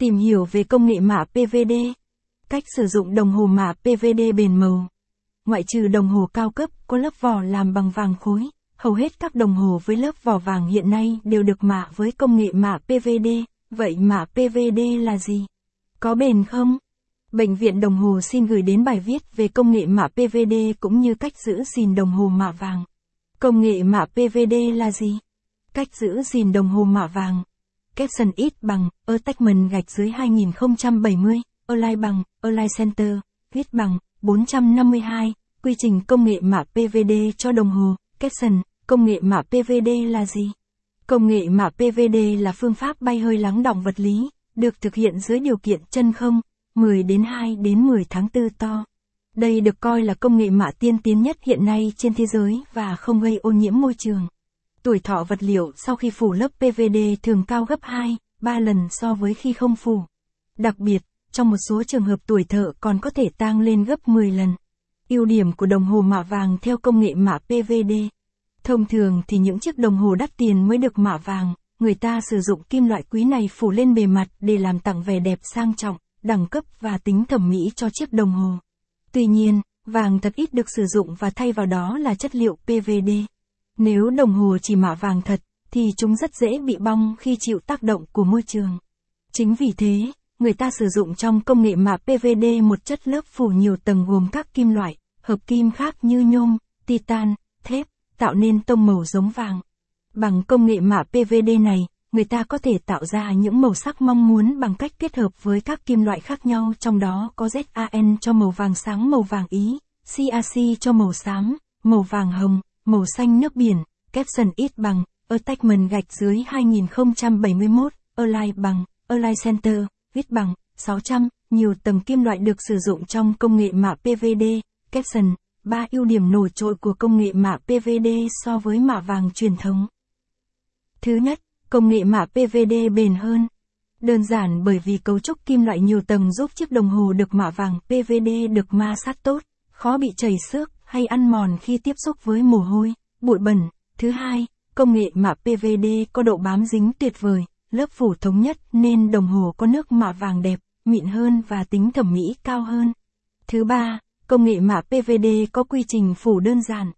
Tìm hiểu về công nghệ mạ PVD. Cách sử dụng đồng hồ mạ PVD bền màu. Ngoại trừ đồng hồ cao cấp có lớp vỏ làm bằng vàng khối, hầu hết các đồng hồ với lớp vỏ vàng hiện nay đều được mạ với công nghệ mạ PVD. Vậy mạ PVD là gì? Có bền không? Bệnh viện đồng hồ xin gửi đến bài viết về công nghệ mạ PVD cũng như cách giữ gìn đồng hồ mạ vàng. Công nghệ mạ PVD là gì? Cách giữ gìn đồng hồ mạ vàng caption ít bằng, attachment gạch dưới 2070, online bằng, online Center, viết bằng, 452, quy trình công nghệ mạ PVD cho đồng hồ, caption, công nghệ mạ PVD là gì? Công nghệ mạ PVD là phương pháp bay hơi lắng động vật lý, được thực hiện dưới điều kiện chân không, 10 đến 2 đến 10 tháng 4 to. Đây được coi là công nghệ mạ tiên tiến nhất hiện nay trên thế giới và không gây ô nhiễm môi trường. Tuổi thọ vật liệu sau khi phủ lớp PVD thường cao gấp 2, 3 lần so với khi không phủ. Đặc biệt, trong một số trường hợp tuổi thợ còn có thể tăng lên gấp 10 lần. Ưu điểm của đồng hồ mạ vàng theo công nghệ mạ PVD. Thông thường thì những chiếc đồng hồ đắt tiền mới được mạ vàng, người ta sử dụng kim loại quý này phủ lên bề mặt để làm tặng vẻ đẹp sang trọng, đẳng cấp và tính thẩm mỹ cho chiếc đồng hồ. Tuy nhiên, vàng thật ít được sử dụng và thay vào đó là chất liệu PVD. Nếu đồng hồ chỉ mạ vàng thật, thì chúng rất dễ bị bong khi chịu tác động của môi trường. Chính vì thế, người ta sử dụng trong công nghệ mạ PVD một chất lớp phủ nhiều tầng gồm các kim loại, hợp kim khác như nhôm, titan, thép, tạo nên tông màu giống vàng. Bằng công nghệ mạ PVD này, người ta có thể tạo ra những màu sắc mong muốn bằng cách kết hợp với các kim loại khác nhau trong đó có ZAN cho màu vàng sáng màu vàng ý, CAC cho màu xám, màu vàng hồng, màu xanh nước biển, caption ít bằng, attachment gạch dưới 2071, align bằng, align center, viết bằng, 600, nhiều tầng kim loại được sử dụng trong công nghệ mạ PVD, caption, 3 ưu điểm nổi trội của công nghệ mạ PVD so với mạ vàng truyền thống. Thứ nhất, công nghệ mạ PVD bền hơn. Đơn giản bởi vì cấu trúc kim loại nhiều tầng giúp chiếc đồng hồ được mạ vàng PVD được ma sát tốt, khó bị chảy xước hay ăn mòn khi tiếp xúc với mồ hôi, bụi bẩn. Thứ hai, công nghệ mạ PVD có độ bám dính tuyệt vời, lớp phủ thống nhất nên đồng hồ có nước mạ vàng đẹp, mịn hơn và tính thẩm mỹ cao hơn. Thứ ba, công nghệ mạ PVD có quy trình phủ đơn giản.